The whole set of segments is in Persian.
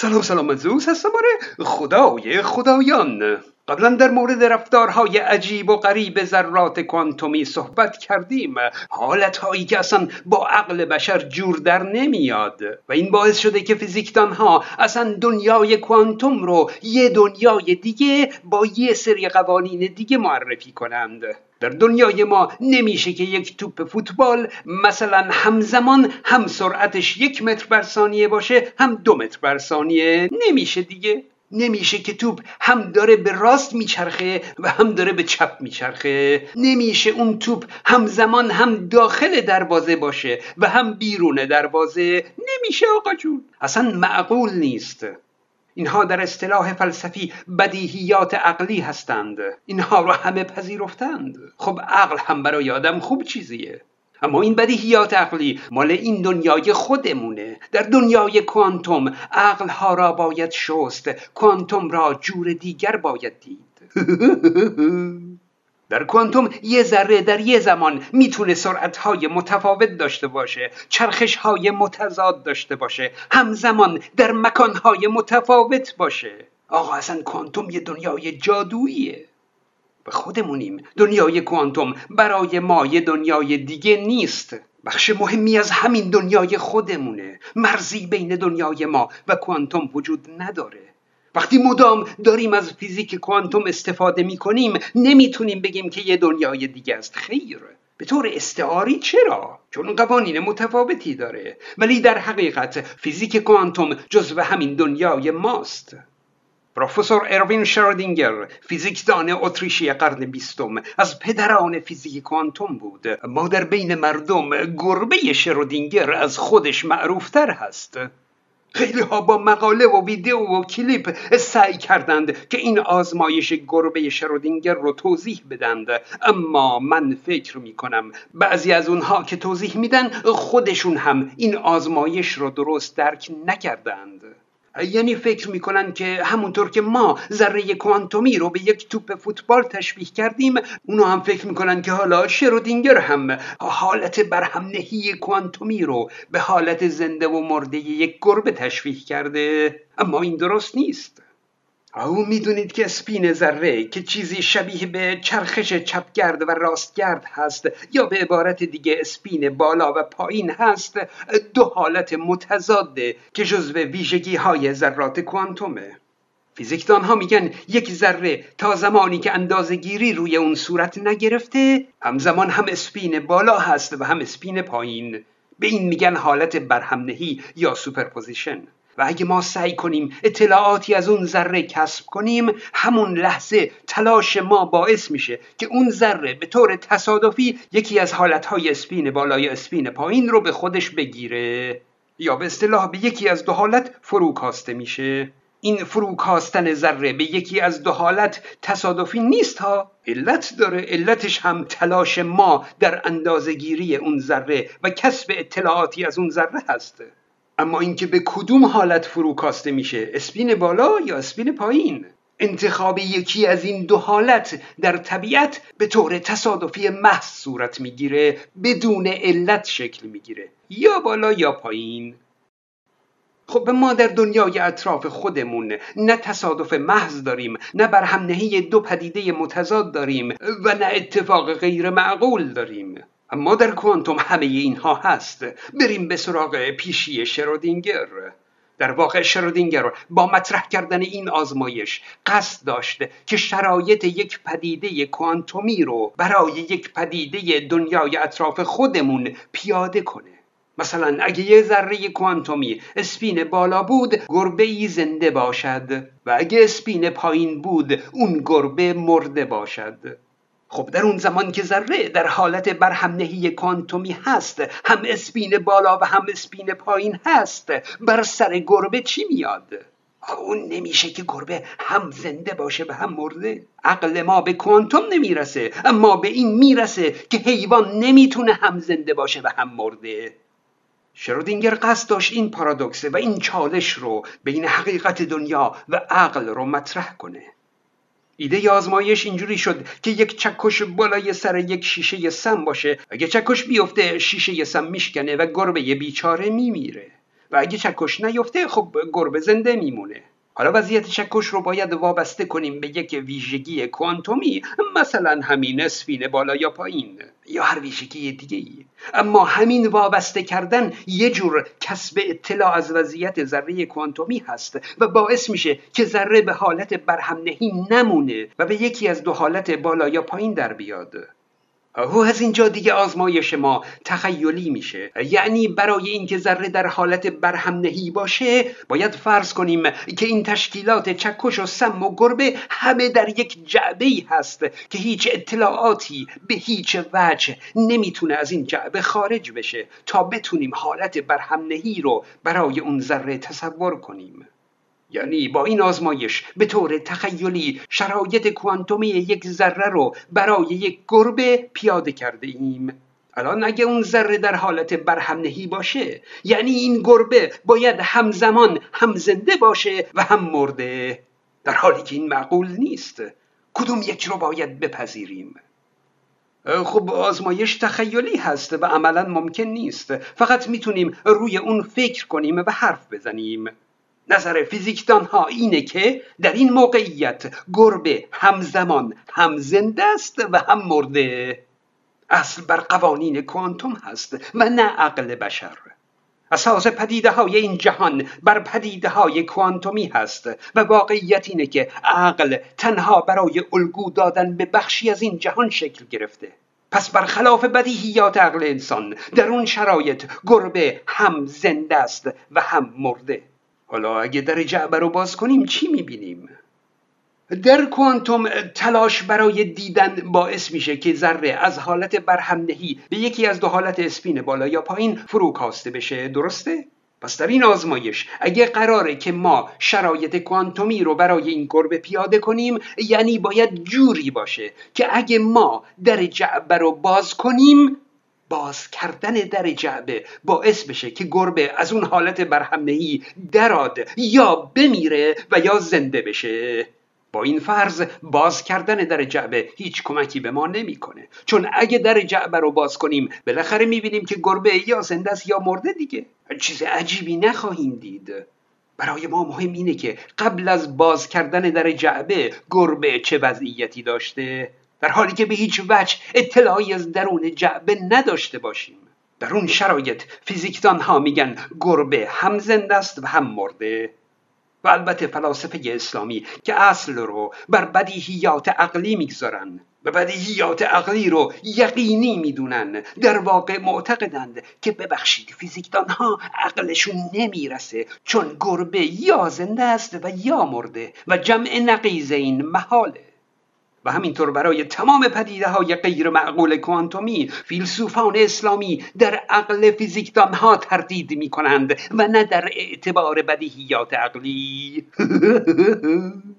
سلام سلام زوس هستم آره. خدای خدایان. قبلا در مورد رفتارهای عجیب و غریب ذرات کوانتومی صحبت کردیم. حالتهایی که اصلا با عقل بشر جور در نمیاد. و این باعث شده که فیزیکدان ها اصلا دنیای کوانتوم رو یه دنیای دیگه با یه سری قوانین دیگه معرفی کنند. در دنیای ما نمیشه که یک توپ فوتبال مثلا همزمان هم سرعتش یک متر بر ثانیه باشه هم دو متر بر ثانیه. نمیشه دیگه. نمیشه که توپ هم داره به راست میچرخه و هم داره به چپ میچرخه. نمیشه اون توپ همزمان هم داخل دروازه باشه و هم بیرون دروازه. نمیشه آقا جون. اصلا معقول نیست. اینها در اصطلاح فلسفی بدیهیات عقلی هستند. اینها رو همه پذیرفتند. خب عقل هم برای آدم خوب چیزیه. اما این بدیهیات عقلی مال این دنیای خودمونه. در دنیای کوانتوم عقل ها را باید شست. کوانتوم را جور دیگر باید دید. در کوانتوم یه ذره در یه زمان می‌تونه های متفاوت داشته باشه چرخش های متضاد داشته باشه همزمان در های متفاوت باشه. آقا اصلا کوانتوم یه دنیای جادوییه. و خودمونیم. دنیای کوانتوم برای ما یه دنیای دیگه نیست. بخش مهمی از همین دنیای خودمونه. مرزی بین دنیای ما و کوانتوم وجود نداره. وقتی مدام داریم از فیزیک کوانتوم استفاده می کنیم نمی‌تونیم بگیم که یه دنیای دیگه است. خیر. به طور استعاری چرا؟ چون قوانین متفاوتی داره. ولی در حقیقت فیزیک کوانتوم جزو همین دنیای ماست. پروفسور اروین شرودینگر فیزیکدان اتریشی قرن بیستم از پدران فیزیک کوانتوم بود. ما در بین مردم گربه شرودینگر از خودش معروفتر هست. خیلی ها با مقاله و ویدیو و کلیپ سعی کردند که این آزمایش گربه شرودینگر رو توضیح بدند. اما من فکر می کنم بعضی از اونها که توضیح میدن خودشون هم این آزمایش رو درست درک نکردند. یعنی فکر می‌کنن که همونطور که ما ذره کوانتومی رو به یک توپ فوتبال تشبیه کردیم اونا هم فکر می‌کنن که حالا شرودینگر هم حالت برهمنهی کوانتومی رو به حالت زنده و مرده یک گربه تشبیه کرده. اما این درست نیست. و می‌دونید که اسپین ذره که چیزی شبیه به چرخش چپ‌گرد و راستگرد هست یا به عبارت دیگه اسپین بالا و پایین هست دو حالت متضاده که جزو ویژگی های ذرات کوانتومه. فیزیکدان ها میگن یک ذره تا زمانی که اندازه گیری روی اون صورت نگرفته همزمان هم اسپین بالا هست و هم اسپین پایین. به این میگن حالت برهمنهی یا superposition. و اگه ما سعی کنیم اطلاعاتی از اون ذره کسب کنیم همون لحظه تلاش ما باعث میشه که اون ذره به طور تصادفی یکی از حالتهای اسپین بالای اسپین پایین رو به خودش بگیره یا به اصطلاح به یکی از دو حالت فروکاسته میشه. این فروکاستن ذره به یکی از دو حالت تصادفی نیست ها. علت داره علتش هم تلاش ما در اندازگیری اون ذره و کسب اطلاعاتی از اون ذره هسته. اما اینکه به کدوم حالت فرو کاسته میشه اسپین بالا یا اسپین پایین؟ انتخاب یکی از این دو حالت در طبیعت به طور تصادفی محض صورت می‌گیره بدون علت شکل می‌گیره یا بالا یا پایین. خب ما در دنیای اطراف خودمون نه تصادف محض داریم نه برهمنهی دو پدیده متضاد داریم و نه اتفاق غیر معقول داریم. اما در کوانتوم همه اینها هست. بریم به سراغ پیشی شرودینگر. در واقع شرودینگر با مطرح کردن این آزمایش قصد داشته که شرایط یک پدیده کوانتومی رو برای یک پدیده دنیای اطراف خودمون پیاده کنه. مثلا اگه یه ذره کوانتومی اسپین بالا بود گربه ای زنده باشد و اگه اسپین پایین بود اون گربه مرده باشد. خب در اون زمان که ذره در حالت برهمنهی کوانتومی هست هم اسپین بالا و هم اسپین پایین هست بر سر گربه چی میاد؟ اون نمیشه که گربه هم زنده باشه و هم مرده. عقل ما به کوانتوم نمی‌رسه اما به این می‌رسه که حیوان نمی‌تونه هم زنده باشه و هم مرده. شرودینگر قصد داشت این پارادوکسه و این چالش رو بین حقیقت دنیا و عقل رو مطرح کنه. ایده آزمایش اینجوری شد که یک چکش بالای سر یک شیشه سم باشه. اگه چکش بیفته شیشه سم میشکنه و گربه بیچاره میمیره. و اگه چکش نیفته خب گربه زنده میمونه. حالا وضعیت چکش رو باید وابسته کنیم به یک ویژگی کوانتومی مثلا همین اسفین بالا یا پایین یا هر ویژگی دیگه ای اما همین وابسته کردن یه جور کسب اطلاع از وضعیت ذره کوانتومی هست و باعث میشه که ذره به حالت برهمنهی نمونه و به یکی از دو حالت بالا یا پایین در بیاد. او از اینجا دیگه آزمایش ما تخیلی میشه. یعنی برای اینکه ذره در حالت برهمنهی باشه باید فرض کنیم که این تشکیلات چکش و سم و گربه همه در یک جعبه ای هست که هیچ اطلاعاتی به هیچ وجه نمی‌تونه از این جعبه خارج بشه تا بتونیم حالت برهمنهی رو برای اون ذره تصور کنیم. یعنی با این آزمایش به طور تخیلی شرایط کوانتومی یک ذره رو برای یک گربه پیاده کرده ایم. الان اگه اون ذره در حالت برهمنهی باشه یعنی این گربه باید همزمان هم زنده باشه و هم مرده در حالی که این معقول نیست. کدوم یک رو باید بپذیریم؟ خب آزمایش تخیلی هست و عملا ممکن نیست. فقط می‌تونیم روی اون فکر کنیم و حرف بزنیم. نظر فیزیکدان ها اینه که در این موقعیت گربه همزمان هم زنده است و هم مرده. اصل بر قوانین کوانتوم هست و نه عقل بشر. اساس پدیده های این جهان بر پدیده های کوانتومی هست و واقعیت اینه که عقل تنها برای الگو دادن به بخشی از این جهان شکل گرفته. پس برخلاف بدیهیات عقل انسان در اون شرایط گربه هم زنده است و هم مرده. حالا اگه در جعبه رو باز کنیم چی می‌بینیم؟ در کوانتوم تلاش برای دیدن باعث میشه که ذره از حالت برهمنهی به یکی از دو حالت اسپین بالا یا پایین فرو کاسته بشه درسته؟ پس در این آزمایش اگه قراره که ما شرایط کوانتومی رو برای این گربه پیاده کنیم یعنی باید جوری باشه که اگه ما در جعبه رو باز کنیم باز کردن در جعبه باعث بشه که گربه از اون حالت برهمنهی دراد یا بمیره و یا زنده بشه. با این فرض باز کردن در جعبه هیچ کمکی به ما نمی‌کنه. چون اگه در جعبه رو باز کنیم بالاخره می‌بینیم که گربه یا زنده است یا مرده دیگه. چیز عجیبی نخواهیم دید. برای ما مهم اینه که قبل از باز کردن در جعبه گربه چه وضعیتی داشته؟ در حالی که به هیچ وجه اطلاعی از درون جعبه نداشته باشیم. در اون شرایط فیزیکدان ها میگن گربه هم زنده است و هم مرده. و البته فلاسفه اسلامی که اصل رو بر بدیهیات عقلی می‌گذارن و بدیهیات عقلی رو یقینی می‌دونن در واقع معتقدند که ببخشید فیزیکدان ها عقلشون نمی‌رسه چون گربه یا زنده است و یا مرده و جمع نقیز این محاله. و همینطور برای تمام پدیده های غیر معقول کوانتومی فیلسوفان اسلامی در عقل فیزیکدان ها تردید می کنند و نه در اعتبار بدیهیات عقلی.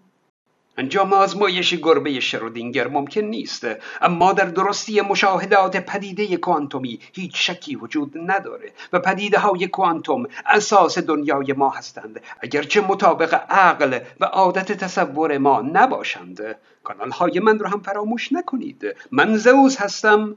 انجام آزمایش گربه شرودینگر ممکن نیست. اما در درستی مشاهدات پدیده کوانتومی هیچ شکی وجود نداره و پدیده های کوانتوم اساس دنیای ما هستند. اگرچه مطابق عقل و عادت تصور ما نباشند. کانال های من رو هم فراموش نکنید. من زوز هستم.